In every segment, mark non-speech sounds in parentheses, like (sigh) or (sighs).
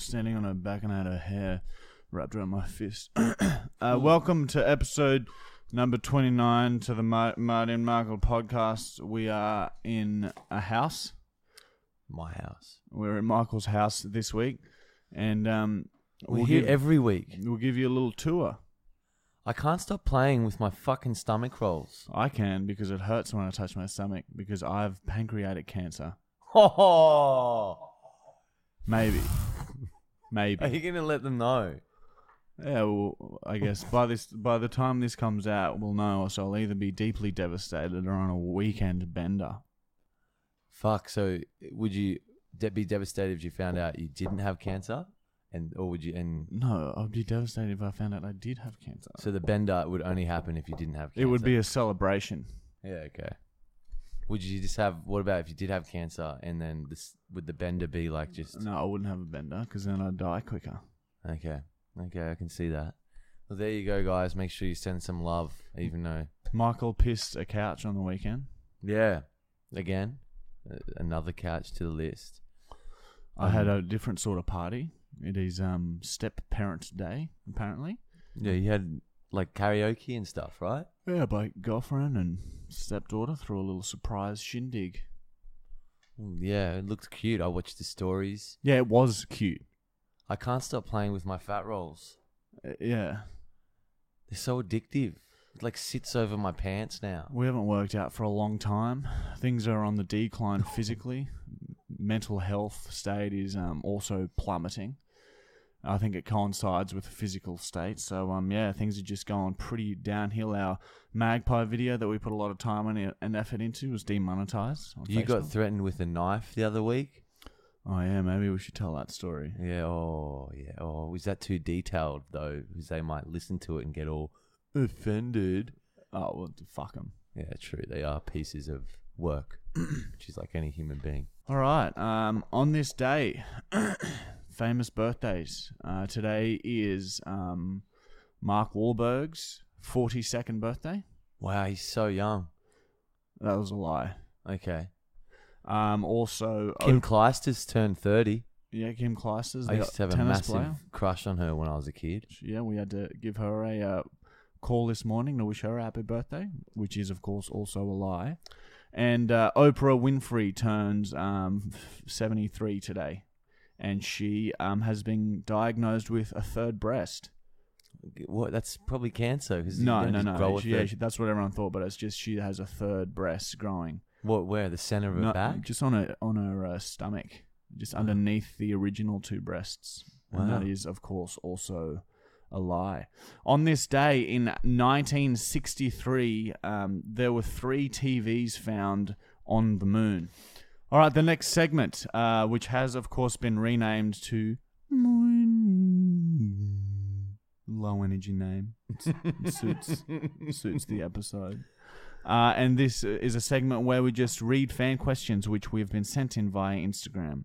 standing on her back and I had her hair wrapped around my fist. (coughs) uh, welcome to episode number 29 to the Mar- Marty and Michael podcast. We are in a house. My house. We're at Michael's house this week. And um, We're we'll, here give, every week. we'll give you a little tour. I can't stop playing with my fucking stomach rolls. I can because it hurts when I touch my stomach because I have pancreatic cancer. (laughs) Oh, Maybe. Maybe. are you gonna let them know? Yeah, well, I guess by this by the time this comes out, we'll know. So I'll either be deeply devastated or on a weekend bender. Fuck. So would you de- be devastated if you found out you didn't have cancer, and or would you? And No, I'd be devastated if I found out I did have cancer. so the bender would only happen if you didn't have. cancer. It would be a celebration. Yeah. Okay. Would you just have? What about if you did have cancer, and then this would the bender be like just? No, I wouldn't have a bender because then I'd die quicker. Okay. Okay, I can see that. Well, there you go, guys. Make sure you send some love, even though. Michael pissed a couch on the weekend. Yeah. Again, another couch to the list. I had Um, a different sort of party. It is um step parent day apparently. Yeah, you had like karaoke and stuff, right? Yeah, my girlfriend and stepdaughter threw a little surprise shindig. Mm, Yeah, it looked cute. I watched the stories. Yeah, it was cute. I can't stop playing with my fat rolls. Uh, yeah, They're so addictive. It like sits over my pants now. We haven't worked out for a long time. Things are on the decline physically. (laughs) Mental health state is um, also plummeting. I think it coincides with the physical state. So um, yeah, things are just going pretty downhill. Our magpie video that we put a lot of time and, and effort into was demonetized. On You got threatened with a knife the other week. oh yeah, maybe we should tell that story. Yeah. Oh, yeah. Oh, was that too detailed though? Because they might listen to it and get all offended. Oh well, fuck them. Yeah, true. They are pieces of work, (coughs) which is like any human being. All right. Um, on this day, (coughs) famous birthdays. Uh, today is um, Mark Wahlberg's forty-second birthday. Wow, he's so young. That was a lie. Okay. Um, also, Kim oh, Clijsters turned 30. yeah, Kim Clijsters, I the used to have a tennis massive player. crush on her when I was a kid. Yeah, we had to give her a uh, call this morning to wish her a happy birthday, which is, of course, also a lie. And uh, Oprah Winfrey turns um, 73 today, and she um, has been diagnosed with a third breast. What? That's probably cancer. Cause you No, don't no, just no. a She- yeah, third- she- that's what everyone thought, but it's just she has a third breast growing. What? Where? The center of her No, back? just on her on her uh, stomach, just underneath the original two breasts. And that Wow. is, of course, also a lie. On this day in 1963, um, there were three TVs found on the moon. All right, the next segment, uh, which has, of course, been renamed to Low Energy Name. It suits suits the episode. Uh, and this is a segment where we just read fan questions which we've been sent in via Instagram.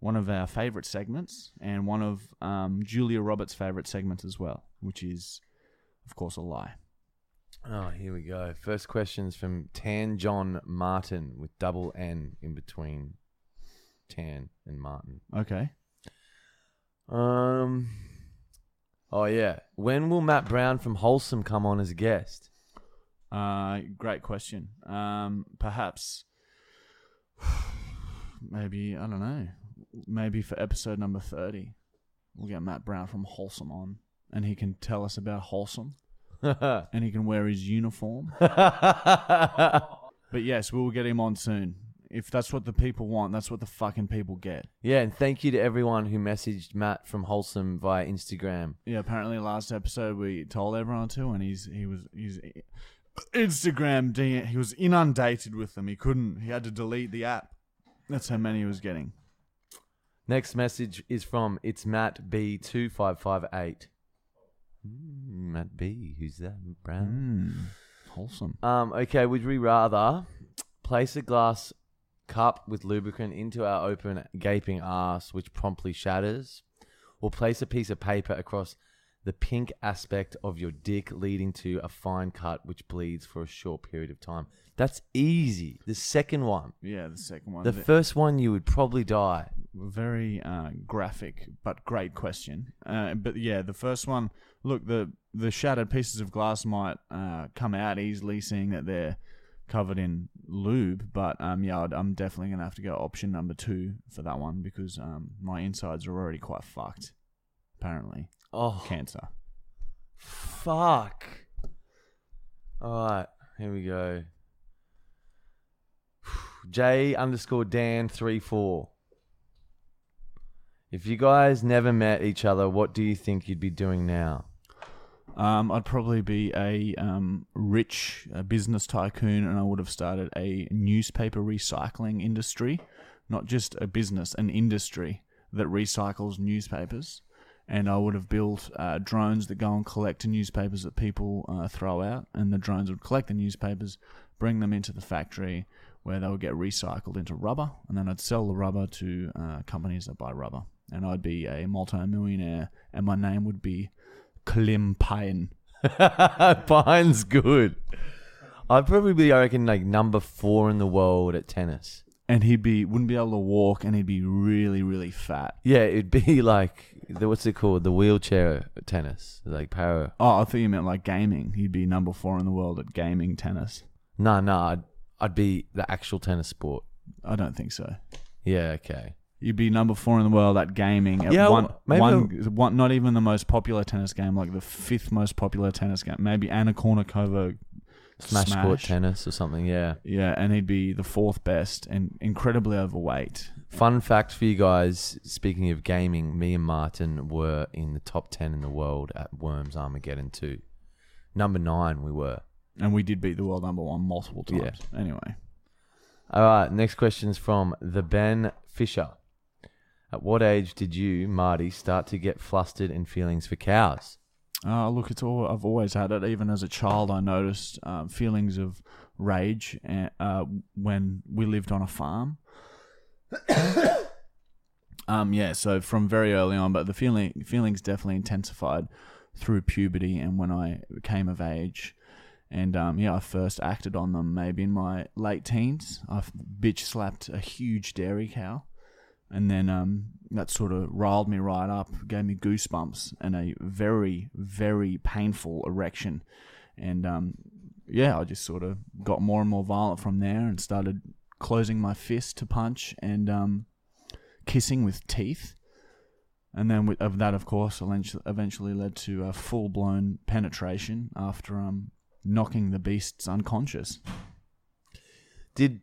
One of our favorite segments, and one of um, Julia Roberts' favorite segments as well, which is, of course, a lie. Oh, here we go. First question's from Tan John Martin with double N in between Tan and Martin. Okay. Um. Oh yeah. When will Matt Brown from Wholesome come on as a guest? Uh, great question. Um, perhaps, (sighs) maybe I don't know. Maybe for episode number thirty, we'll get Matt Brown from Wholesome on, and he can tell us about Wholesome, (laughs) and he can wear his uniform. (laughs) But yes, we will get him on soon. If that's what the people want, that's what the fucking people get. yeah, and thank you to everyone who messaged Matt from Wholesome via Instagram. Yeah, apparently last episode we told everyone to, and he's he was he's Instagram he was inundated with them. He couldn't. He had to delete the app. That's how many he was getting. Next message is from it's Matt B two five five eight. Mm, Matt B, who's that? Brown. Mm, wholesome. Um, okay, would we rather place a glass cup with lubricant into our open, gaping ass, which promptly shatters, or place a piece of paper across the pink aspect of your dick, leading to a fine cut which bleeds for a short period of time? That's easy. The second one. Yeah, the second one. The The- first one, you would probably die. very uh, graphic but great question. Uh, but yeah, the first one. Look, the the shattered pieces of glass might uh, come out easily, seeing that they're covered in lube. But um, yeah, I'd, I'm definitely gonna have to go option number two for that one because um, my insides are already quite fucked. Apparently, Oh, cancer. fuck. All right, here we go. (sighs) J underscore Dan three four. If you guys never met each other, what do you think you'd be doing now? Um, I'd probably be a um, rich uh, business tycoon, and I would have started a newspaper recycling industry, not just a business, an industry that recycles newspapers. And I would have built uh, drones that go and collect newspapers that people uh, throw out, and the drones would collect the newspapers, bring them into the factory where they would get recycled into rubber, and then I'd sell the rubber to uh, companies that buy rubber. And I'd be a multi-millionaire, and my name would be Klim Pine. (laughs) Pine's good. I'd probably be, I reckon, like number four in the world at tennis. and he'd be wouldn't be able to walk, and he'd be really, really fat. Yeah, it'd be (laughs) like the, what's it called? The wheelchair tennis, like para. Oh, I thought you meant like gaming. He'd be number four in the world at gaming tennis. No, no, I'd, I'd be the actual tennis sport. I don't think so. Yeah, okay. You'd be number four in the world at gaming. At Yeah, one, maybe one, one, not even the most popular tennis game, like the fifth most popular tennis game. Maybe Anna Kournikova Smash, court tennis or something. Yeah. Yeah, and he'd be the fourth best and incredibly overweight. Fun fact for you guys: Speaking of gaming, me and Martin were in the top ten in the world at Worms Armageddon two. Number nine, we were. And we did beat the world number one multiple times. Yeah. times. Anyway, All right. Next question is from the Ben Fisher. At what age did you, Marty, start to get flustered and feelings for cows? Uh, look, it's all I've always had it. Even as a child, I noticed um, feelings of rage uh, uh, when we lived on a farm. (coughs) um, yeah, so from very early on, but the feeling feelings definitely intensified through puberty and when I came of age. And um, yeah, I first acted on them maybe in my late teens. I bitch slapped a huge dairy cow and then um, that sort of riled me right up, gave me goosebumps and a very, very painful erection. And um, yeah, I just sort of got more and more violent from there and started closing my fist to punch and um, kissing with teeth. And then with, of that, of course, eventually- led to a full blown penetration after um, knocking the beasts unconscious. Did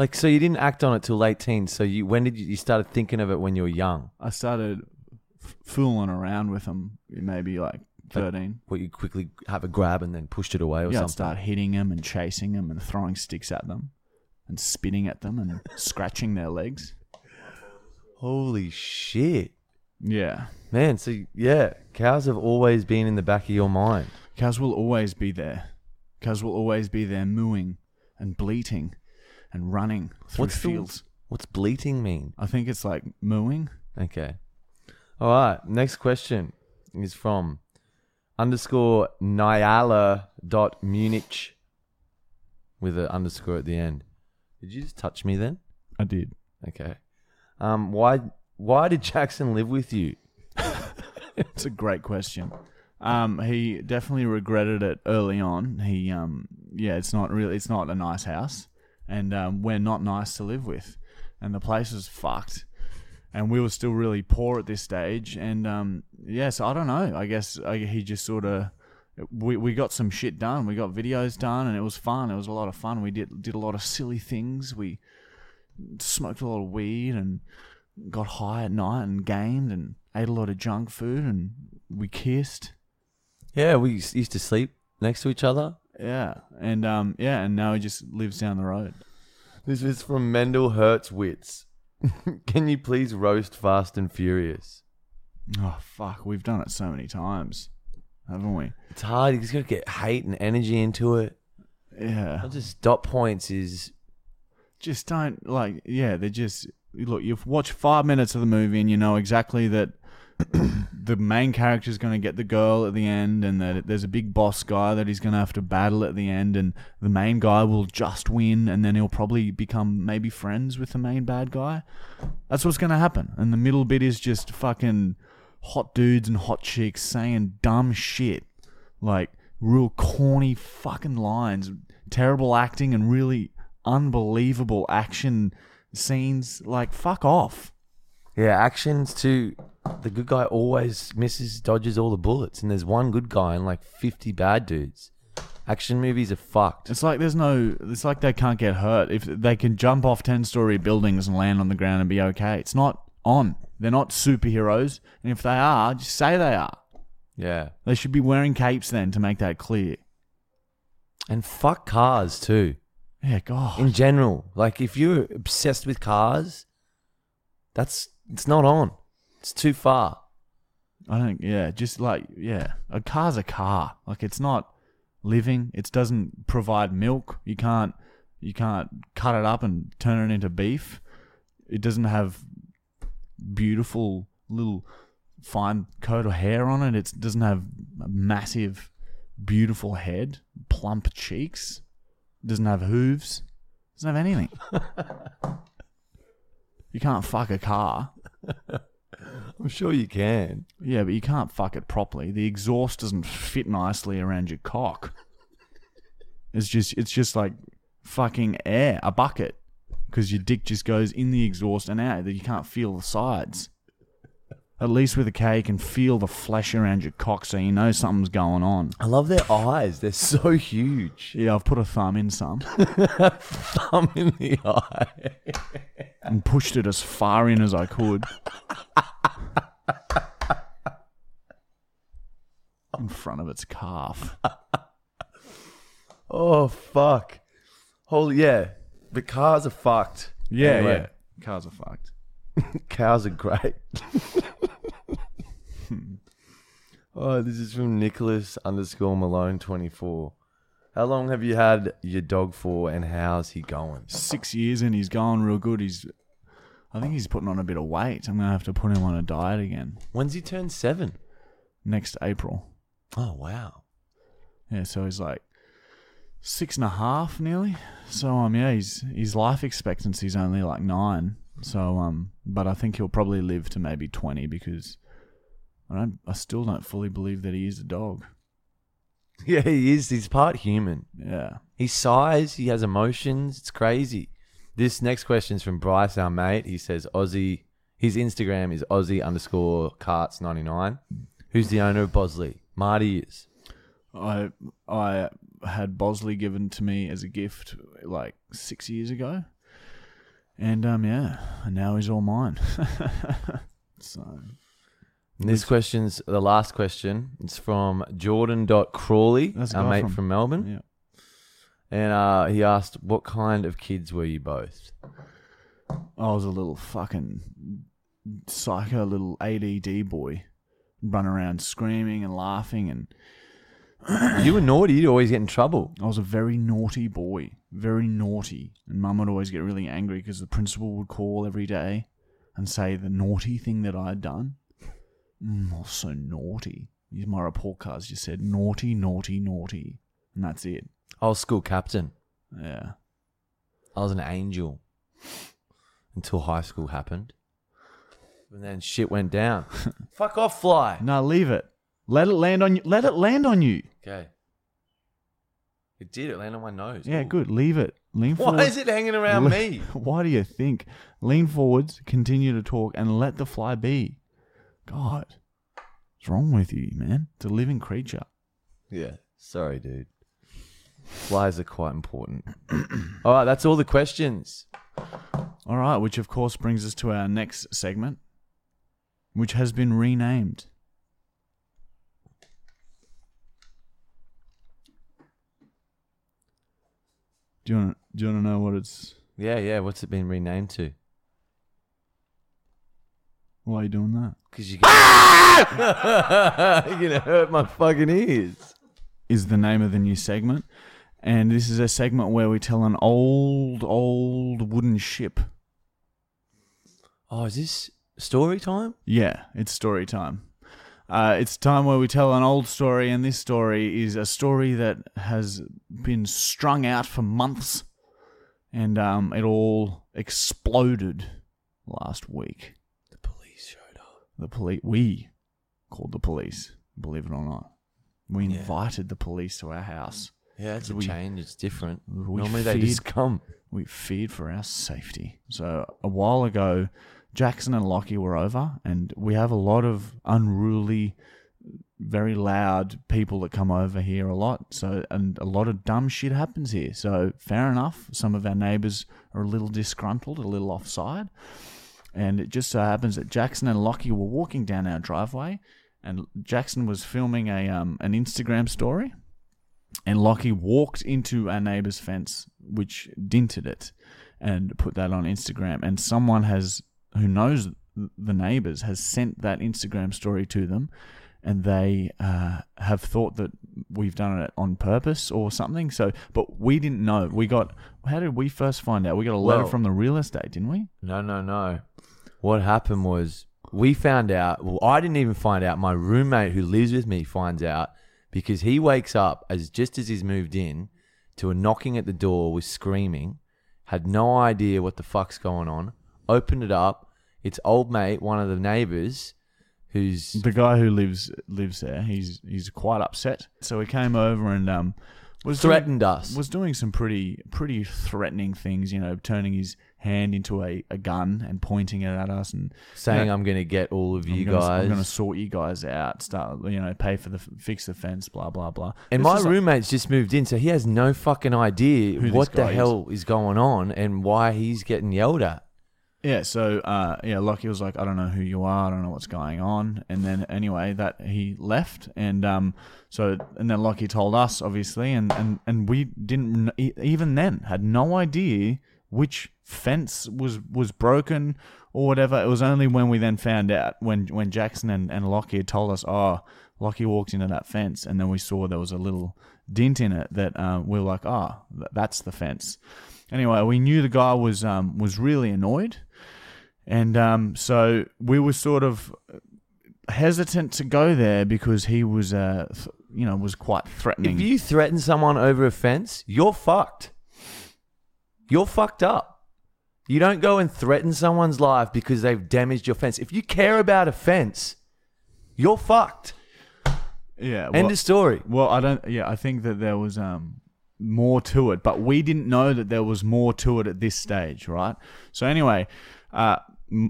like so you didn't act on it till late teens. So you when did you, you started thinking of it when you were young? I started f- fooling around with them, maybe like But- 13. What you quickly have a grab and then pushed it away or yeah, I'd something? start hitting them and chasing them and throwing sticks at them and spitting at them and (laughs) scratching their legs. Holy shit, Yeah. man! So yeah, cows have always been in the back of your mind. Cows will always be there. Cows will always be there mooing and bleating and running through What's the- fields. What's bleating mean? I think it's like mooing. Okay. All right. Next question is from underscore Nyala dot Munich with an underscore at the end. Did you just touch me then? I did. Okay. Um, why why did Jackson live with you? (laughs) It's a great question. Um, he definitely regretted it early on. He, um, yeah, it's not really, it's not a nice house, and um, we're not nice to live with, and the place is fucked, and we were still really poor at this stage, and um, yeah, so I don't know. I guess uh, he just sort of. We, we got some shit done. We got videos done, and it was fun. It was a lot of fun. We did did a lot of silly things. We smoked a lot of weed and got high at night and gamed and ate a lot of junk food and we kissed. Yeah, we used to sleep next to each other. Yeah, and um, yeah, and now he just lives down the road. This is from Mendel Hertz Wits. (laughs) Can you please roast Fast and Furious? Oh fuck, we've done it so many times, haven't we? It's hard. You just gotta get hate and energy into it. Yeah, Not just dot points is just don't like. Yeah, they're just look. You've watched five minutes of the movie and you know exactly that the main character is going to get the girl at the end, and that there's a big boss guy that he's going to have to battle at the end, and the main guy will just win, and then he'll probably become maybe friends with the main bad guy. That's what's going to happen. And the middle bit is just fucking hot dudes and hot chicks saying dumb shit, like real corny fucking lines, terrible acting, and really unbelievable action scenes. Like, fuck off. Yeah, actions too. The good guy always misses, dodges all the bullets, and there's one good guy and like 50 bad dudes. Action movies are fucked. It's like there's no. It's like they can't get hurt if they can jump off ten story buildings and land on the ground and be okay. It's not on. They're not superheroes, and if they are, just say they are. Yeah. They should be wearing capes then to make that clear. And fuck cars too. Yeah, God. In general, like if you're obsessed with cars, that's it's not on. It's too far. I don't. Yeah, just like yeah, a car's a car. Like it's not living. It doesn't provide milk. You can't. You can't cut it up and turn it into beef. It doesn't have beautiful little fine coat of hair on it. It doesn't have a massive, beautiful head, plump cheeks. It doesn't have hooves. It doesn't have anything. (laughs) you can't fuck a car. I'm sure you can. Yeah, but you can't fuck it properly. The exhaust doesn't fit nicely around your cock. It's just it's just like fucking air, a bucket, because your dick just goes in the exhaust and out. You can't feel the sides. At least with a K, you can feel the flesh around your cock, so you know something's going on. I love their eyes. They're so huge. Yeah, I've put a thumb in some (laughs) Thumb in the eye. and pushed it as far in as I could. In front of its calf. Oh fuck. Holy yeah. The cars are fucked. Yeah, Anyway, yeah. Cars are fucked. (laughs) Cows are great. (laughs) oh, this is from Nicholas underscore Malone twenty four. How long have you had your dog for, and how's he going? six years and he's going real good. He's, I think he's putting on a bit of weight. I'm gonna have to put him on a diet again When's he turned seven? next April. Oh wow. Yeah, so he's like six and a half nearly. So um, yeah, he's his life expectancy is only like nine. So um, but I think he'll probably live to maybe twenty because I I still don't fully believe that he is a dog. (laughs) Yeah, he is. He's part human. Yeah. He sighs. He has emotions. It's crazy. This next question is from Bryce, our mate. He says Aussie. His Instagram is Aussie underscore carts ninety nine. Who's the owner of Bosley? Marty is. I I had Bosley given to me as a gift like six years ago, and um yeah, and now he's all mine. (laughs) so And this question's the last question. It's from Jordan.Crawley, That's a our guy mate from- from, Melbourne. yeah, And uh, he asked, What kind of kids were you both? I was a little fucking psycho little ADD boy, run around screaming and laughing, and you were naughty. You'd always get in trouble. I was a very naughty boy, very naughty, and Mum would always get really angry because the principal would call every day and say the naughty thing that I'd done. Was so naughty. These my report cards just said naughty, naughty, naughty, and that's it. I was school captain. Yeah, I was an angel (laughs) until high school happened. And then shit went down. (laughs) Fuck off, fly. no, leave it. Let it land on you. Let it land on you. Okay. It did. It landed on my nose. Yeah, Ooh. good. Leave it. Lean forward. Why is it hanging around Le- (laughs) me? Why do you think? Lean forwards, continue to talk, and let the fly be. God, what's wrong with you, man? It's a living creature. Yeah. Sorry, dude. Flies are quite important. (clears throat) all right, that's all the questions. All right, which of course brings us to our next segment, which has been renamed. Do you want? to, Do you want to know what it's? Yeah, yeah. What's it been renamed to? Why are you doing that? Because you (laughs) You're gonna hurt my fucking ears. Is the name of the new segment, and this is a segment where we tell an old, old wooden ship. Oh, is this Story time? Yeah, it's story time. Uh, it's time where we tell an old story, and this story is a story that has been strung out for months, and um, it all exploded last week. The police showed up. The police, we called the police, believe it or not. We Yeah. invited the police to our house. Yeah, it's a We- change. It's different. We Normally they just come. we feared for our safety. So a while ago, Jackson and Lockie were over, and we have a lot of unruly, very loud people that come over here a lot. So and a lot of dumb shit happens here. So fair enough. Some of our neighbours are a little disgruntled, a little offside, and it just so happens that Jackson and Lockie were walking down our driveway, and Jackson was filming a um an Instagram story and Lockie walked into our neighbour's fence, which dinted it, and put that on Instagram. And someone has, who knows the neighbours, has sent that Instagram story to them, and they uh, have thought that we've done it on purpose or something. So, but we didn't know. We got. How did we first find out? We got a letter Well- from the real estate, didn't we? No, no, no. What happened was we found out. Well, I didn't even find out. My roommate who lives with me finds out because he wakes up as just as he's moved in to a knocking at the door with screaming. Had no idea what the fuck's going on. Opened it up. It's old mate, one of the neighbors, who's The guy who lives lives there. He's he's quite upset. So he came over and um was doing- threatened us. was doing some pretty pretty threatening things, you know, turning his hand into a, a gun and pointing it at us and saying Yeah. I'm going to get all of you I'm gonna, guys. I'm going to sort you guys out, start you know, pay for the fix the fence, blah blah blah. And This my is like- roommate's just moved in, so he has no fucking idea what the is. hell is going on and why he's getting yelled at. Yeah, so uh, yeah, Lockie was like, I don't know who you are, I don't know what's going on, and then anyway, that he left, and um, so and then Lockie told us obviously, and and and we didn't even then had no idea which fence was was broken or whatever. It was only when we then found out when when Jackson and and Lockie had told us, oh, Lockie walked into that fence, and then we saw there was a little dint in it that uh, we were like, oh, that's the fence. Anyway, we knew the guy was um, was really annoyed, and um, so we were sort of hesitant to go there because he was, uh, th- you know, was quite threatening. If you threaten someone over a fence, you're fucked. You're fucked up. You don't go and threaten someone's life because they've damaged your fence. If you care about a fence, you're fucked. yeah, End of story. well, I don't. Yeah, I think that there was um more to it, but we didn't know that there was more to it at this stage, right? So anyway, uh,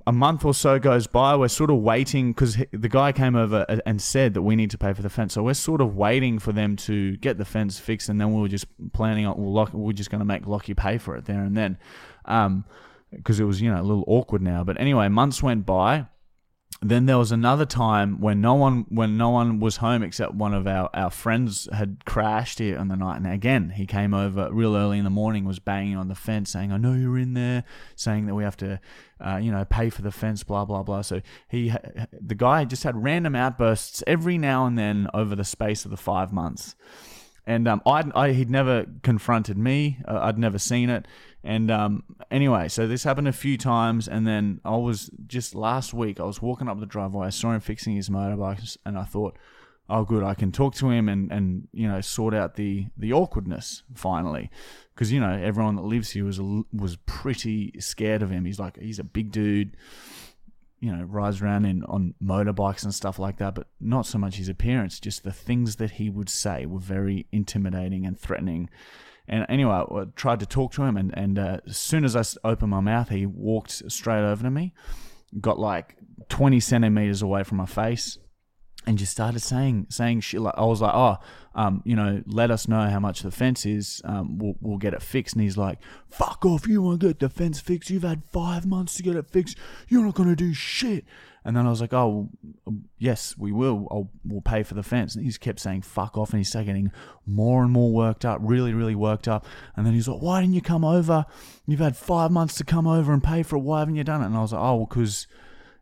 a month or so goes by. We're sort of waiting because the guy came over uh, and said that we need to pay for the fence. So we're sort of waiting for them to get the fence fixed, and then we were just planning on well, Lock, we're just going to make Lockie pay for it there and then, um, because it was you know a little awkward now. But anyway, months went by then there was another time when no one when no one was home except one of our, our friends had crashed here on the night. And again he came over real early in the morning was banging on the fence saying i know you're in there saying that we have to uh, you know pay for the fence blah blah blah. So he the guy just had random outbursts every now and then over the space of the five months and um, I'd, I he'd never confronted me. Uh, I'd never seen it. And um, anyway, so this happened a few times, and then I was just last week. I was walking up the driveway. I saw him fixing his motorbike, and I thought, "Oh, good, I can talk to him and and you know sort out the the awkwardness finally." Because you know everyone that lives here was was pretty scared of him. He's like he's a big dude you know, rides around in on motorbikes and stuff like that, but not so much his appearance, just the things that he would say were very intimidating and threatening. And anyway, I tried to talk to him, and, and uh, as soon as I opened my mouth, he walked straight over to me, got like 20 centimeters away from my face, and just started saying saying shit like I was like, oh, um, you know, let us know how much the fence is. Um, we'll we'll get it fixed. And he's like, fuck off, you want to get the fence fixed? You've had five months to get it fixed. You're not gonna do shit. And then I was like, oh, yes, we will. I'll, we'll pay for the fence. And he's kept saying fuck off, and he's getting more and more worked up, really, really worked up. And then he's like, why didn't you come over? You've had five months to come over and pay for it. Why haven't you done it? And I was like, oh, well, because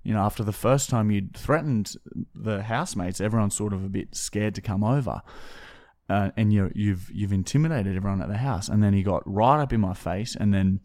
you know, after the first time you'd threatened the housemates, everyone's sort of a bit scared to come over. uh, and you you've you've intimidated everyone at the house. And then he got right up in my face, and then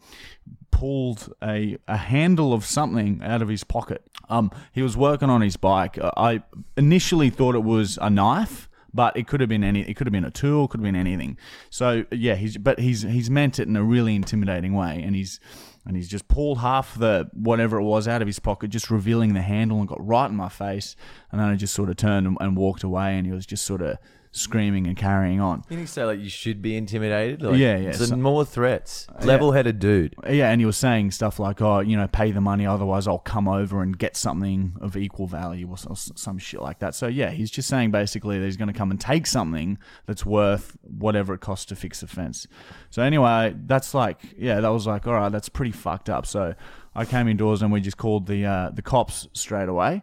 pulled a, a handle of something out of his pocket. Um, he was working on his bike. Uh, I initially thought it was a knife, but it could have been any. It could have been a tool. Could have been anything. So yeah, he's but he's he's meant it in a really intimidating way, and he's and he's just pulled half the whatever it was out of his pocket, just revealing the handle, and got right in my face. And then I just sort of turned and, and walked away, and he was just sort of screaming and carrying on. You say like you should be intimidated? Like, Yeah, yeah, So more threats. Level-headed dude. Yeah, and he was saying stuff like, "Oh, you know, pay the money, otherwise I'll come over and get something of equal value or so- some shit like that." So yeah, he's just saying basically that he's going to come and take something that's worth whatever it costs to fix the fence. So anyway, that's like, yeah, that was like, all right, that's pretty fucked up. So I came indoors and we just called the uh, the cops straight away.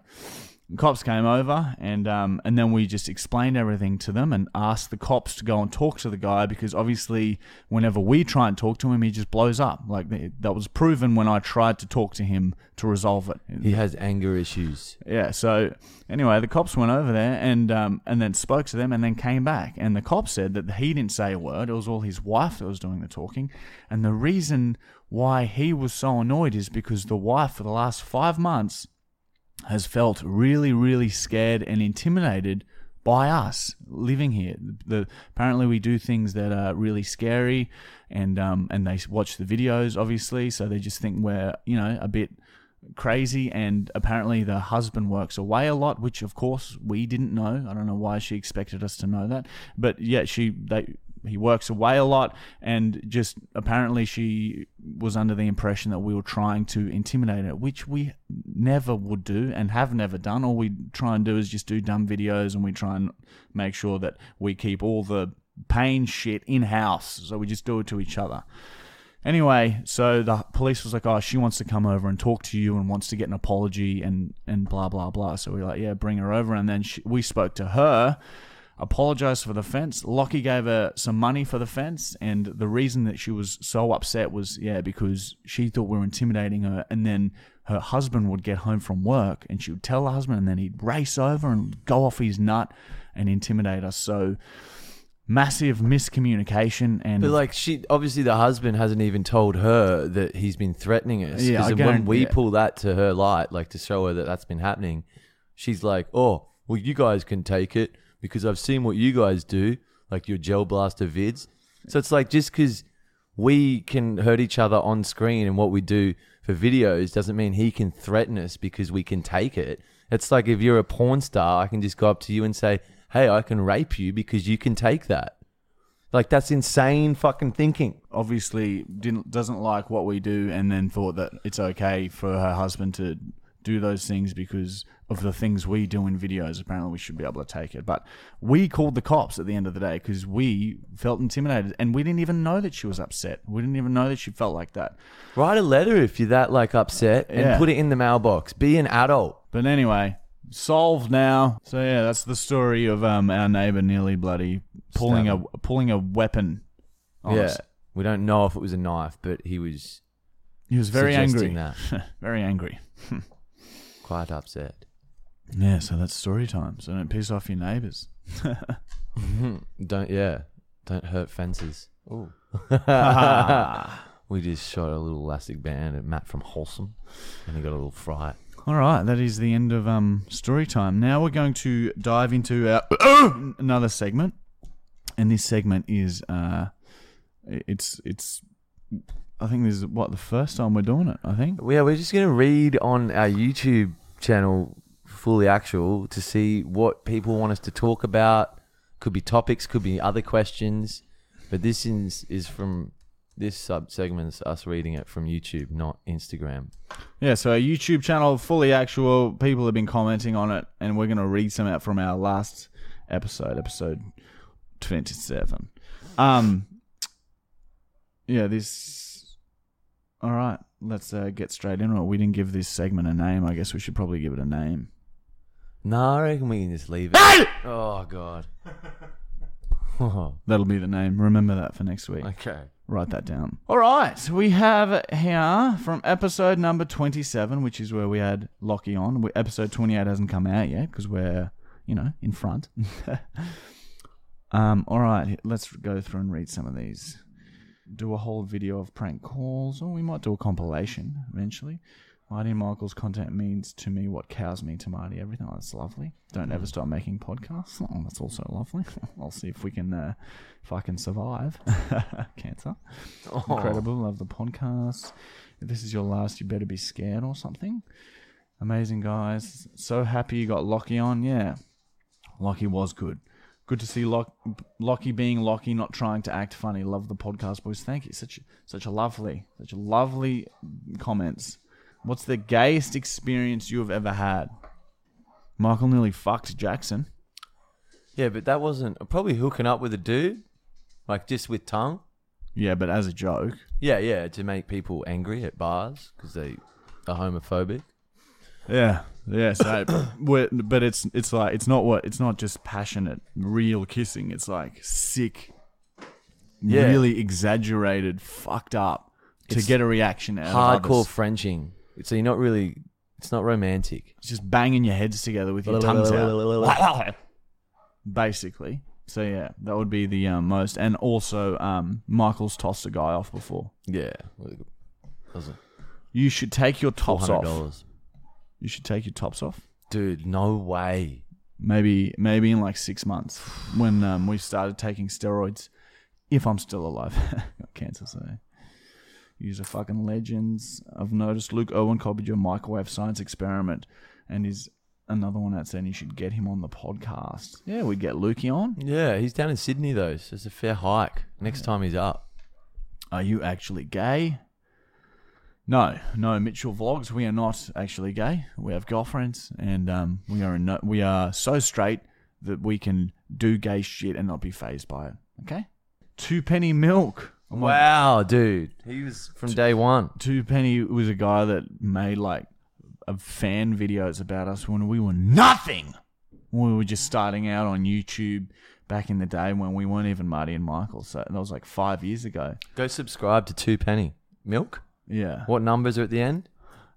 Cops came over and um, and then we just explained everything to them and asked the cops to go and talk to the guy because obviously whenever we try and talk to him he just blows up like that was proven when I tried to talk to him to resolve it. He has anger issues. Yeah. So anyway, the cops went over there and um, and then spoke to them and then came back. And the cop said that he didn't say a word. It was all his wife that was doing the talking. And the reason why he was so annoyed is because the wife for the last five months has felt really, really scared and intimidated by us living here. The, apparently, we do things that are really scary, and um, and they watch the videos, obviously, so they just think we're you know a bit crazy. And apparently, the husband works away a lot, which of course we didn't know. I don't know why she expected us to know that, but yeah, she they he works away a lot and just apparently she was under the impression that we were trying to intimidate her which we never would do and have never done all we try and do is just do dumb videos and we try and make sure that we keep all the pain shit in house so we just do it to each other Anyway, so the police was like, "Oh, she wants to come over and talk to you and wants to get an apology and and blah blah blah." So we are like, "Yeah, bring her over." And then she, we spoke to her, apologized for the fence. Lockie gave her some money for the fence, and the reason that she was so upset was, yeah, because she thought we were intimidating her, and then her husband would get home from work and she would tell her husband, and then he'd race over and go off his nut and intimidate us. So massive miscommunication and But like she, obviously the husband hasn't even told her that he's been threatening us. Yeah, when we yeah. pull that to her light, like to show her that that's been happening, she's like, "Oh, well, you guys can take it because I've seen what you guys do, like your gel blaster vids." So it's like just because we can hurt each other on screen and what we do for videos doesn't mean he can threaten us because we can take it. It's like if you're a porn star, I can just go up to you and say, "Hey, I can rape you because you can take that." Like that's insane fucking thinking. obviously didn't doesn't like what we do and then thought that it's okay for her husband to do those things because of the things we do in videos apparently we should be able to take it but we called the cops at the end of the day because we felt intimidated and we didn't even know that she was upset we didn't even know that she felt like that Write a letter if you're that like upset and Yeah. put it in the mailbox. Be an adult. but anyway solved now so yeah that's the story of um our neighbor nearly bloody pulling a pulling a weapon on yeah. us. We don't know if it was a knife, but he was he was very suggesting angry that. (laughs) very angry (laughs) Quite upset. Yeah, so that's story time. So don't piss off your neighbours. (laughs) don't yeah. Don't hurt fences. Ooh. (laughs) we just shot a little elastic band at Matt from Wholesome and he got a little fright. All right, that is the end of um story time. Now we're going to dive into our (coughs) another segment, and this segment is uh, it's it's. I think this is what the first time we're doing it. I think. Yeah, we're just gonna read on our YouTube channel, fully actual, to see what people want us to talk about. Could be topics, could be other questions, but this is is from this sub segment's us reading it from YouTube, not Instagram. Yeah, so our YouTube channel, fully actual. People have been commenting on it, and we're going to read some out from our last episode, episode twenty-seven. Um, yeah, this. All right, let's uh, get straight into it. We didn't give this segment a name. I guess we should probably give it a name. No, I reckon we can just leave it. oh God. Oh, (laughs) (laughs) That'll be the name. Remember that for next week. okay. Write that down. (laughs) All right, we have here from episode number 27, which is where we had Lockie on. We- Episode 28 hasn't come out yet because we're, you know, in front. Um, all right, let's go through and read some of these. Do a whole video of prank calls, or we might do a compilation eventually. Marty and Michael's content means to me what cows mean to Marty. Everything oh, that's lovely. Don't ever stop making podcasts. Oh, that's also lovely. (laughs) I'll see if we can, uh, if I can survive (laughs) cancer. Oh. Incredible. Love the podcast. If this is your last, you better be scared or something. Amazing guys. So happy you got Lockie on. Yeah, Lockie was good. Good to see Lock, Lockie being Lockie, not trying to act funny. Love the podcast, boys. Thank you. Such such a lovely, such a lovely comments. What's the gayest experience you have ever had? Michael nearly fucked Jackson. Yeah, but that wasn't probably hooking up with a dude, like just with tongue. Yeah, but as a joke. Yeah, yeah, to make people angry at bars because they are homophobic. Yeah, yeah. So, (coughs) but it's it's like it's not what it's not just passionate, real kissing. It's like sick, Yeah. really exaggerated, fucked up to It's get a reaction out of Hardcore. Frenching. So you're not really. It's not romantic. It's just banging your heads together with your tongues out, basically. So yeah, that would be the um, most. And also, um, Michael's tossed a guy off before. Yeah. You should take your tops off. dollars? You should take your tops off. Dude, no way. maybe maybe in like six months when um, we started taking steroids. If I'm still alive, (laughs) got cancer, so use a fucking legends. I've noticed Luke Owen copied your microwave science experiment, and is another one out saying you should get him on the podcast. Yeah, we get Lukey on. Yeah, he's down in Sydney though, so it's a fair hike. Next time he's up. Are you actually gay? No, no, Mitchell vlogs. We are not actually gay. We have girlfriends, and um, we are in no, we are so straight that we can do gay shit and not be phased by it. Okay. Two penny milk. Wow, dude. He was from day one. Two penny was a guy that made like a fan videos about us when we were nothing. When we were just starting out on YouTube back in the day when we weren't even Marty and Michael. So that was like five years ago. Go subscribe to Two Penny Milk. Yeah. What numbers are at the end?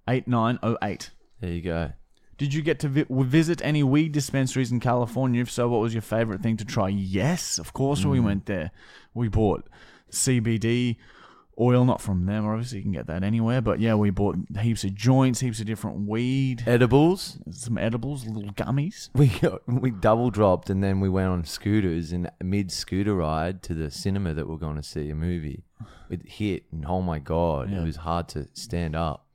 Eight nine oh eight. There you go. Did you get to vi- visit any weed dispensaries in California? If so, what was your favorite thing to try? Yes, of course we mm. went there. We bought CBD oil, not from them. Obviously, you can get that anywhere. But yeah, we bought heaps of joints, heaps of different weed, Edibles. some edibles, little gummies. (laughs) We we double dropped and then we went on scooters and mid scooter ride to the cinema that we're going to see a movie. It hit and oh my god, Yeah. it was hard to stand up.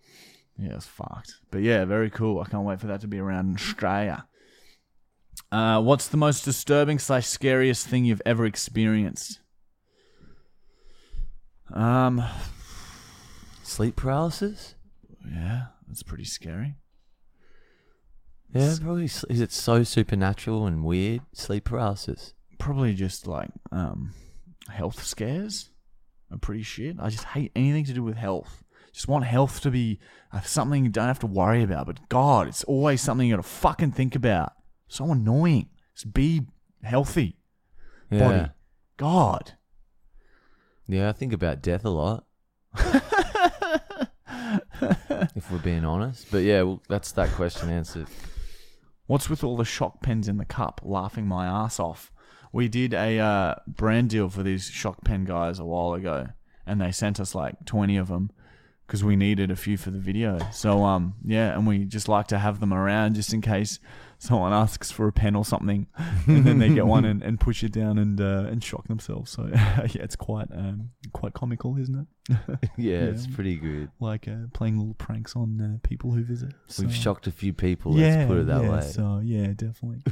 Yeah, it's fucked. But yeah, very cool. I can't wait for that to be around in Australia. Uh, what's the most disturbing slash scariest thing you've ever experienced? Um, Sleep paralysis? yeah, that's pretty scary. Yeah, probably. s- Is it so supernatural and weird? Sleep paralysis. Probably just like um, health scares are pretty shit. I just hate anything to do with health. Just want health to be uh, something you don't have to worry about. But God, it's always something you got to fucking think about. So annoying. Just be healthy, Yeah. body. God. Yeah, I think about death a lot. if we're being honest. But yeah, well, that's that question answered. What's with all the shock pens in the cup? Laughing my ass off. We did a uh, brand deal for these shock pen guys a while ago, and they sent us like twenty of them because we needed a few for the video. So um yeah, and we just like to have them around just in case someone asks for a pen or something, and then they get one (laughs) and, and push it down and uh, and shock themselves. So (laughs) yeah, it's quite um quite comical, isn't it? (laughs) Yeah, it's pretty good. like uh, playing little pranks on uh, people who visit. We've shocked a few people. let's put it that yeah, way. So yeah, definitely.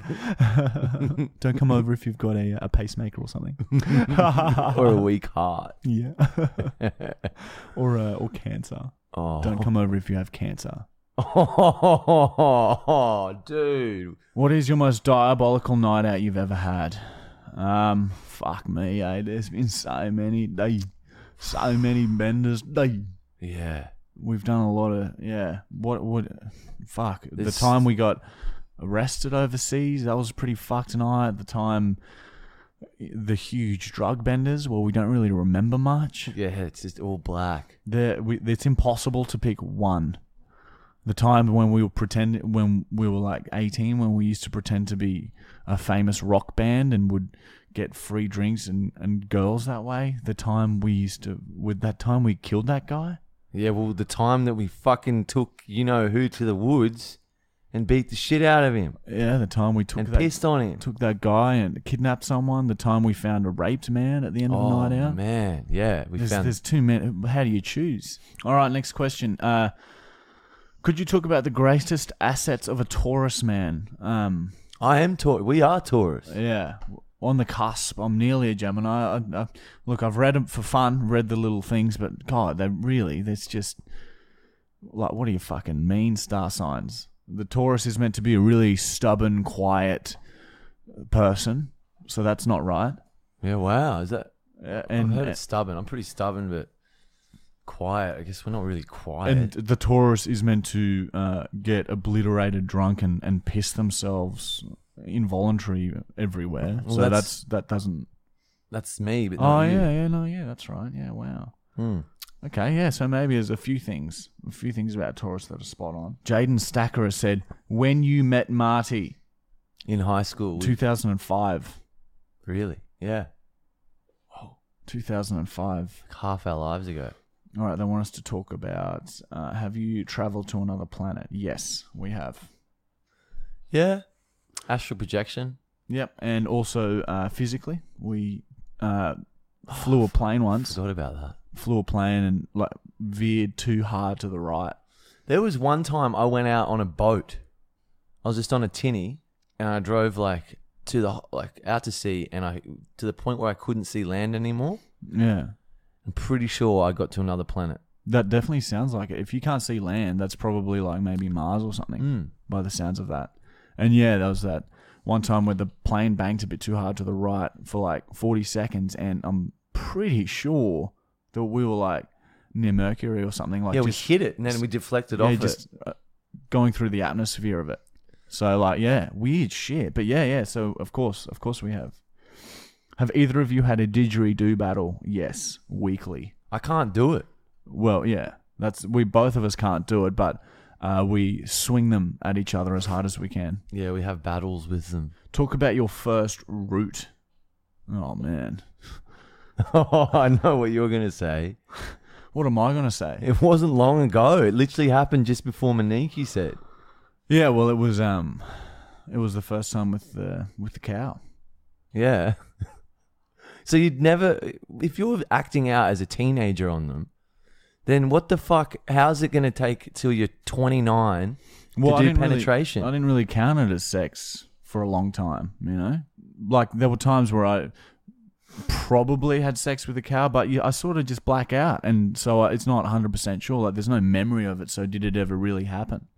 Don't come over if you've got a, a pacemaker or something. or a weak heart. yeah, or uh, or cancer. Oh, Don't come over if you have cancer. Oh, (laughs) dude. What is your most diabolical night out you've ever had? Um, fuck me, eh? There's been so many, they, so many benders. They, Yeah. we've done a lot of, yeah. What would, fuck. This- The time we got arrested overseas, that was a pretty fucked night. At the time, the huge drug benders, well, we don't really remember much. Yeah, it's just all black. There, we, it's impossible to pick one. The time when we were pretend when we were like eighteen, when we used to pretend to be a famous rock band and would get free drinks and, and girls that way. The time we used to with that time we killed that guy. Yeah, well, the time that we fucking took you know who to the woods and beat the shit out of him Yeah, the time we took and that pissed on him. took that guy and kidnapped someone. The time we found a raped man at the end of oh the night out. man, yeah, we There's, found. there's two men How do you choose? All right, next question. Uh, could you talk about the greatest assets of a Taurus man? Um, I am tour. We are Taurus. yeah, on the cusp. I'm nearly a Gemini. I, I, look, I've read them for fun, read the little things, but God, they really, there's just like, what do you fucking mean, star signs? The Taurus is meant to be a really stubborn, quiet person, so that's not right. Yeah, wow. Is that? Uh, I've and heard it's stubborn. I'm pretty stubborn, but quiet. I guess we're not really quiet. And the Taurus is meant to uh, get obliterated drunk and, and piss themselves involuntary everywhere. Well, so that's- that's, that doesn't. That's me. But Oh not you. yeah, yeah, no, yeah, that's right. Yeah, wow. Hmm. Okay, yeah. So maybe there's a few things, a few things about Taurus that are spot on. Jaden Stacker has said, "When you met Marty, In high school, 2005, really? Yeah, 2005. half our lives ago. All right, they want us to talk about. Uh, have you traveled to another planet? Yes, we have. Yeah, astral projection. Yep, and also uh, physically, we uh, flew a plane once. Forgot about that. Flew a plane and like veered too hard to the right. There was one time I went out on a boat. I was just on a tinny, and I drove like to the like out to sea, and I to the point where I couldn't see land anymore. Yeah, I'm pretty sure I got to another planet. that definitely sounds like it. If you can't see land, that's probably like maybe Mars or something. Mm. By the sounds of that, and yeah, there was that one time where the plane banked a bit too hard to the right for like 40 seconds, and I'm pretty sure that we were like near Mercury or something. Like yeah, we hit it, and then we deflected yeah, off just it. uh, going through the atmosphere of it. So like, yeah, weird shit. But yeah, yeah. So of course, of course, we have. Have either of you had a didgeridoo battle? Yes, weekly. I can't do it. Well, yeah, that's we both of us can't do it, but uh, we swing them at each other as hard as we can. Yeah, we have battles with them. Talk about your first route. Oh man, oh, (laughs) I know what you were gonna say. what am I gonna say? It wasn't long ago. It literally happened just before. You said. Yeah, well, it was um, it was the first time with the with the cow. Yeah. (laughs) so you'd never, if you're acting out as a teenager on them, then what the fuck? How's it going to take till you're 29 I to do didn't really- penetration? I didn't really count it as sex for a long time, you know? Like, there were times where I probably had sex with a cow, but I sort of just black out. And so it's not 100% sure. Like, there's no memory of it. So, did it ever really happen?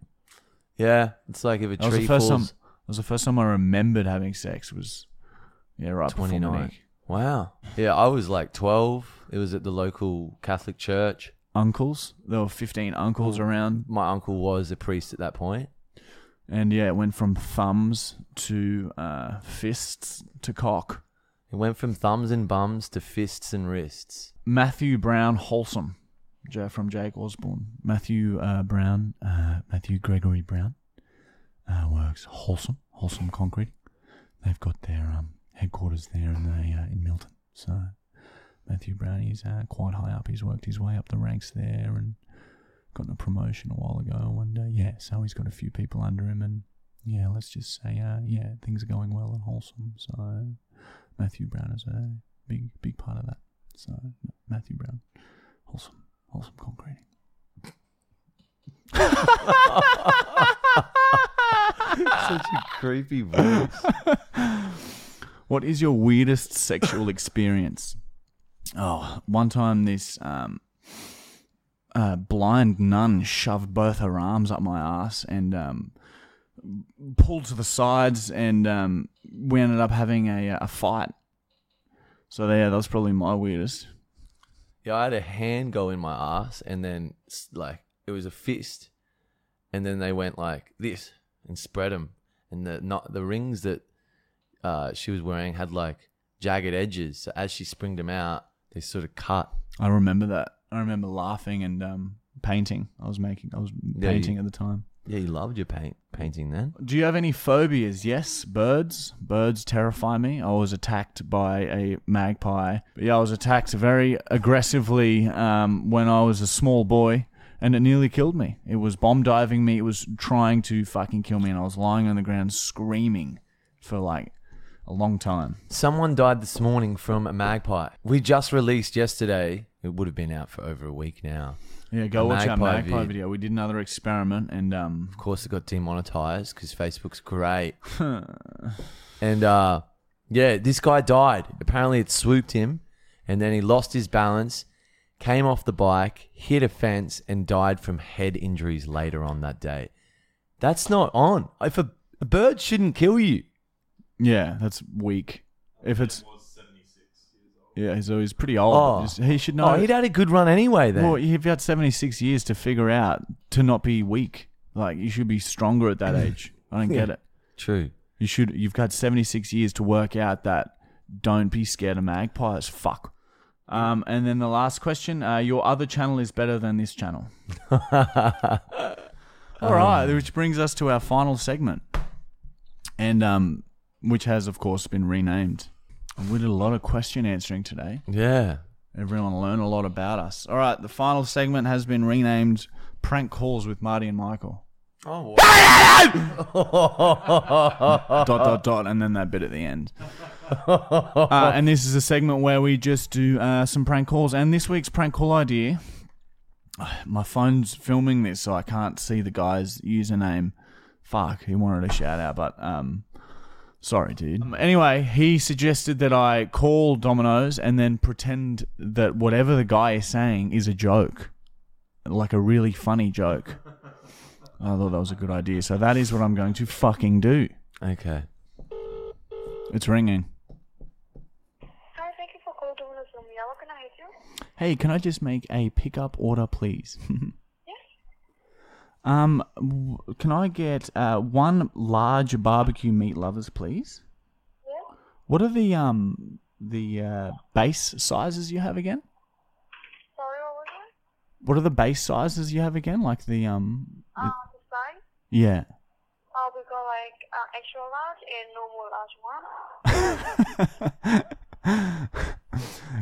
yeah, it's like if a tree the first falls. time. That was the first time I remembered having sex. Was yeah, right before 29. Monique. Wow. Yeah, I was like 12. It was at the local Catholic church. Uncles, there were 15 uncles around, My uncle was a priest at that point. and yeah, it went from thumbs to uh, fists to cock. It went from thumbs and bums to fists and wrists. Matthew Brown Wholesome, Ja- from Jake Osborne. Matthew uh, Brown, uh, Matthew Gregory Brown, uh, works Wholesome, Wholesome Concrete. They've got their um, headquarters there in the, uh, in Milton. So Matthew Brown, he's uh, quite high up. He's worked his way up the ranks there and gotten a promotion a while ago. And uh, yeah, so he's got a few people under him. And yeah, let's just say, uh, yeah, things are going well and wholesome. So Matthew Brown is a big, big part of that. So Matthew Brown, wholesome, wholesome concreting. (laughs) Such a creepy voice. (laughs) What is your weirdest sexual (laughs) experience? Oh, one time this um, uh, blind nun shoved both her arms up my ass and um, pulled to the sides, and um, we ended up having a, a fight. So yeah, that was probably my weirdest. Yeah, I had a hand go in my ass, and then like it was a fist, and then they went like this and spread them, and the not the rings that uh, she was wearing had like jagged edges. So as she springed them out, they sort of cut. I remember that. I remember laughing and um, painting. I was making. I was Yeah, painting you- at the time. Yeah, you loved your paint painting then. Do you have any phobias? Yes, birds. Birds terrify me. I was attacked by a magpie. Yeah, I was attacked very aggressively um, when I was a small boy, and it nearly killed me. It was bomb diving me. It was trying to fucking kill me, and I was lying on the ground screaming for like a long time. Someone died this morning from a magpie. We just released yesterday. It would have been out for over a week now. Yeah, go A watch our magpie magpie vid. video. We did another experiment, and um, Of course, it got demonetized because Facebook's great. (laughs) and uh, yeah, this guy died. Apparently, it swooped him, and then he lost his balance, came off the bike, hit a fence, and died from head injuries later on that day. That's not on. If a, a bird shouldn't kill you. Yeah, that's weak. If it's yeah, so he's pretty old. Oh. Just- he should know. Oh, he'd had a good run anyway. Then Well, you've had 76 years to figure out to not be weak. Like, you should be stronger at that (clears throat) age. I don't get it. true. You should, you've got 76 years to work out that don't be scared of magpies. Fuck. Um, and then the last question uh, your other channel is better than this channel. (laughs) All right, which brings us to our final segment, and um, which has, of course, been renamed. We did a lot of question answering today. Yeah. Everyone learn a lot about us. All right, the final segment has been renamed Prank Calls with Marty and Michael. Oh, (laughs) dot dot dot, and then that bit at the end. (laughs) Uh, and this is a segment where we just do uh, some prank calls. And this week's prank call idea, (sighs) my phone's filming this, so I can't see the guy's username. Fuck, he wanted a shout out, but um, sorry, dude. Um, anyway, he suggested that I call Domino's and then pretend that whatever the guy is saying is a joke, like a really funny joke. I thought that was a good idea. So that is what I'm going to fucking do. okay. It's ringing. Hi, thank you for calling Domino's Lumia. What can I help you? Hey, can I just make a pickup order, please? (laughs) Um, w- can I get uh, one large barbecue meat lovers, please? Yeah. What are the um the uh, base sizes you have again? Sorry, what was that? What are the base sizes you have again? Like the um, Uh, the size? yeah. Uh, we got like uh, extra large and normal large one.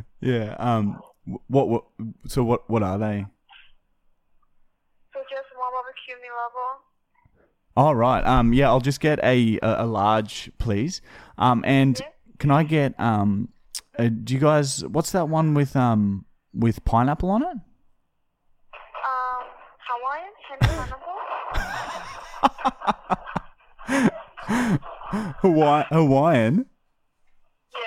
(laughs) yeah. Um. What? What? So what? What are they? So just one barbecue meat level. All right. Um. Yeah. I'll just get a a, a large, please. Um. And can I get um? Uh, do you guys? What's that one with um with pineapple on it? Um, Hawaiian, pineapple. (laughs) Hawaii, Hawaiian, Yeah.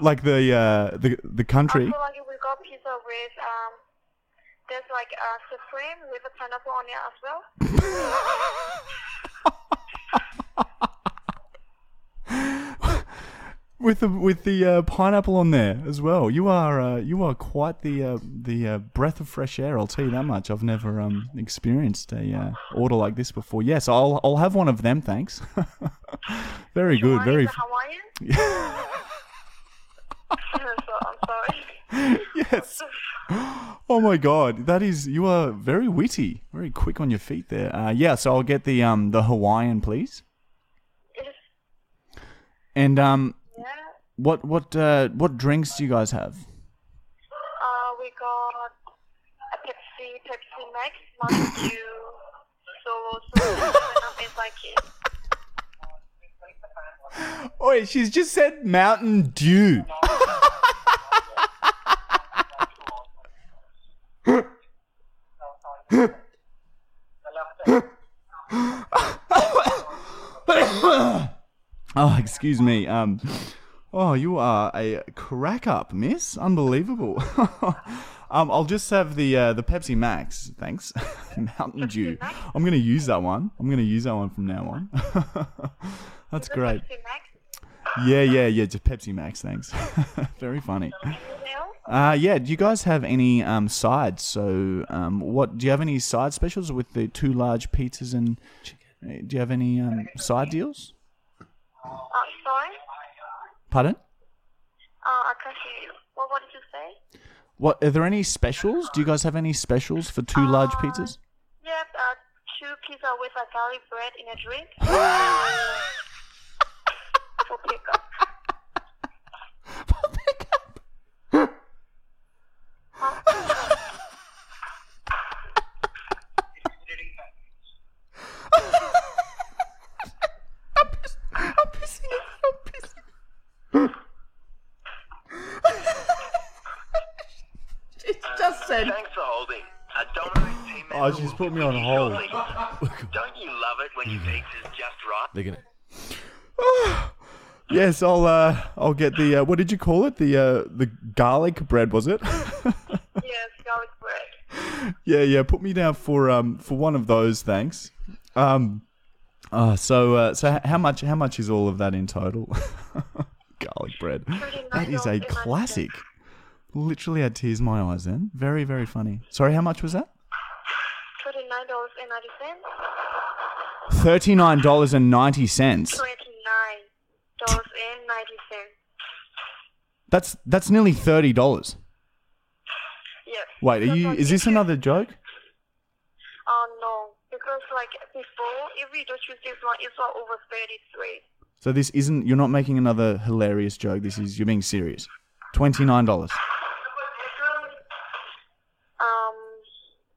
like the uh the the country. Also, like we got pizza with um, there's like uh, supreme with a pineapple on it as well. (laughs) with the with the uh, pineapple on there as well. You are uh, you are quite the uh, the uh, breath of fresh air. I'll tell you that much. I've never um experienced a uh, order like this before. Yes, I'll I'll have one of them. Thanks. (laughs) very good. Very. Hawaiian. (laughs) so I'm sorry. yes. Oh my god, that is you are very witty, very quick on your feet there. Uh, yeah, so I'll get the um the Hawaiian, please. And um, yeah. what what uh what drinks do you guys have? Uh, we got a Pepsi, Pepsi Max, Mountain (coughs) Dew, Solo, Solo, like it. Oh, she's just said Mountain Dew. (laughs) oh, (laughs) excuse me. Um, oh, you are a crack up, miss. Unbelievable. (laughs) um, I'll just have the uh, the Pepsi Max, thanks. (laughs) Mountain Dew. I'm gonna use that one. I'm gonna use that one from now on. That's great. Yeah, yeah, yeah. Just Pepsi Max, thanks. Very funny. Uh, yeah. Do you guys have any um sides? So, um, what do you have any side specials with the two large pizzas and? uh, Do you have any um side deals? Uh, sorry? Pardon? Uh, I can't hear you. What, what did you say? What are there any specials? Do you guys have any specials for two large pizzas? Yep, uh, two pizza with a garlic bread in a drink. (gasps) (laughs) For pickup. Just said. Thanks for holding. A Domino's team member Oh, she's will put me on with hold. shortly. (laughs) Don't you love it when your pizza's just right? They're gonna. (sighs) Yes, I'll uh, I'll get the uh, what did you call it? The uh, the garlic bread was it? (laughs) Yes, garlic bread. yeah, yeah. Put me down for um for one of those, thanks. Um, uh, so uh, so how much how much is all of that in total? (laughs) garlic bread. That is a classic. Literally had tears in my eyes then. Very very funny. Sorry, how much was that? Twenty-nine dollars and ninety cents. Thirty nine dollars and ninety cents. Twenty-nine dollars and ninety cents. That's that's nearly thirty dollars. Yes. Wait, are you? Is this another joke? Uh, no, because like before, if we don't choose this one, it's all over thirty-three. So this isn't. You're not making another hilarious joke. This is. You're being serious. Twenty nine dollars. Um,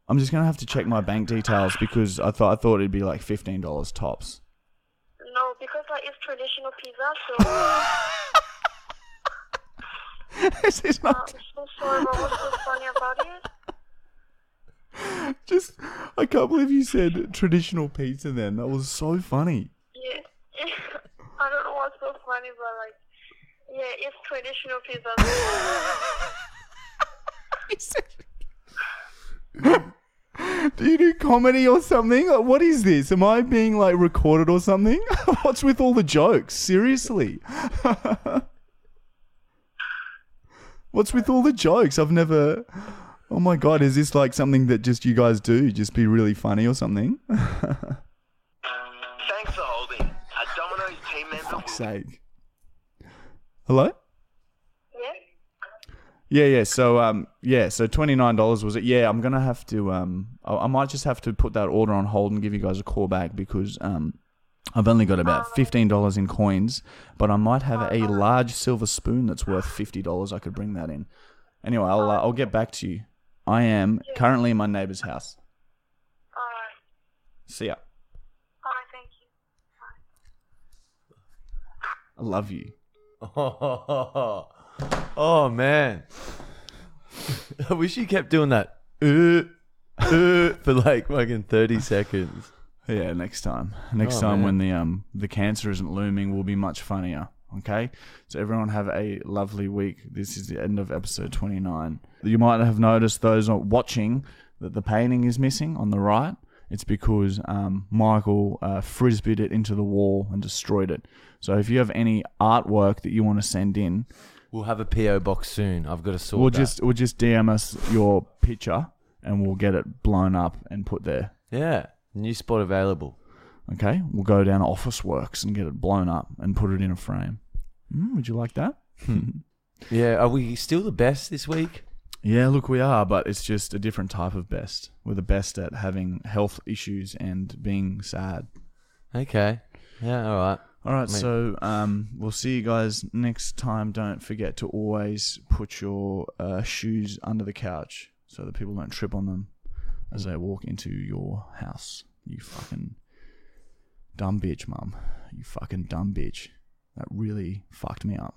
I'm just gonna have to check my bank details because I thought I thought it'd be like fifteen dollars tops. no, because like it's traditional pizza, so (laughs) this is uh, not I'm so sorry. But what's so funny about it? (laughs) just. I can't believe you said traditional pizza. Then that was so funny. Yeah, (laughs) I don't know what's so funny, but like, yeah, it's traditional pizza. (laughs) Do you do comedy or something? Uh, What is this? Am I being like recorded or something? (laughs) What's with all the jokes? Seriously. (laughs) What's with all the jokes? I've never. Oh my god, is this like something that just you guys do? Just be really funny or something? Thanks for holding. A Domino's team member Fuck's sake. Hello? Yeah. Yeah, yeah. So, um, yeah. So twenty nine dollars was it? Yeah, I'm gonna have to. Um, I, I might just have to put that order on hold and give you guys a call back because um, I've only got about fifteen dollars in coins, but I might have a large silver spoon that's worth fifty dollars. I could bring that in. Anyway, I'll uh, I'll get back to you. I am currently in my neighbor's house. Alright. See ya. Alright, thank you. I love you. (laughs) Oh, man. (laughs) I wish you kept doing that uh, uh, for like fucking 30 seconds. Yeah, next time. Next Oh, time man. when the um the cancer isn't looming will be much funnier. Okay? So everyone have a lovely week. This is the end of episode 29. You might have noticed those not watching that the painting is missing on the right. It's because um, Michael uh, frisbeed it into the wall and destroyed it. So if you have any artwork that you want to send in, We'll have a PO box soon. I've got to sort we'll that. just we'll just DM us your picture and we'll get it blown up and put there. yeah, new spot available. Okay, we'll go down to Officeworks and get it blown up and put it in a frame. Mm, would you like that? (laughs) Yeah, are we still the best this week? yeah, look, we are, but it's just a different type of best. We're the best at having health issues and being sad. Okay. Yeah, all right. All right, so um, we'll see you guys next time. Don't forget to always put your uh, shoes under the couch so that people don't trip on them as they walk into your house. You fucking dumb bitch, mum. You fucking dumb bitch. That really fucked me up.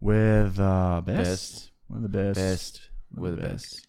We're the best. Best. We're the best. Best. We're the best.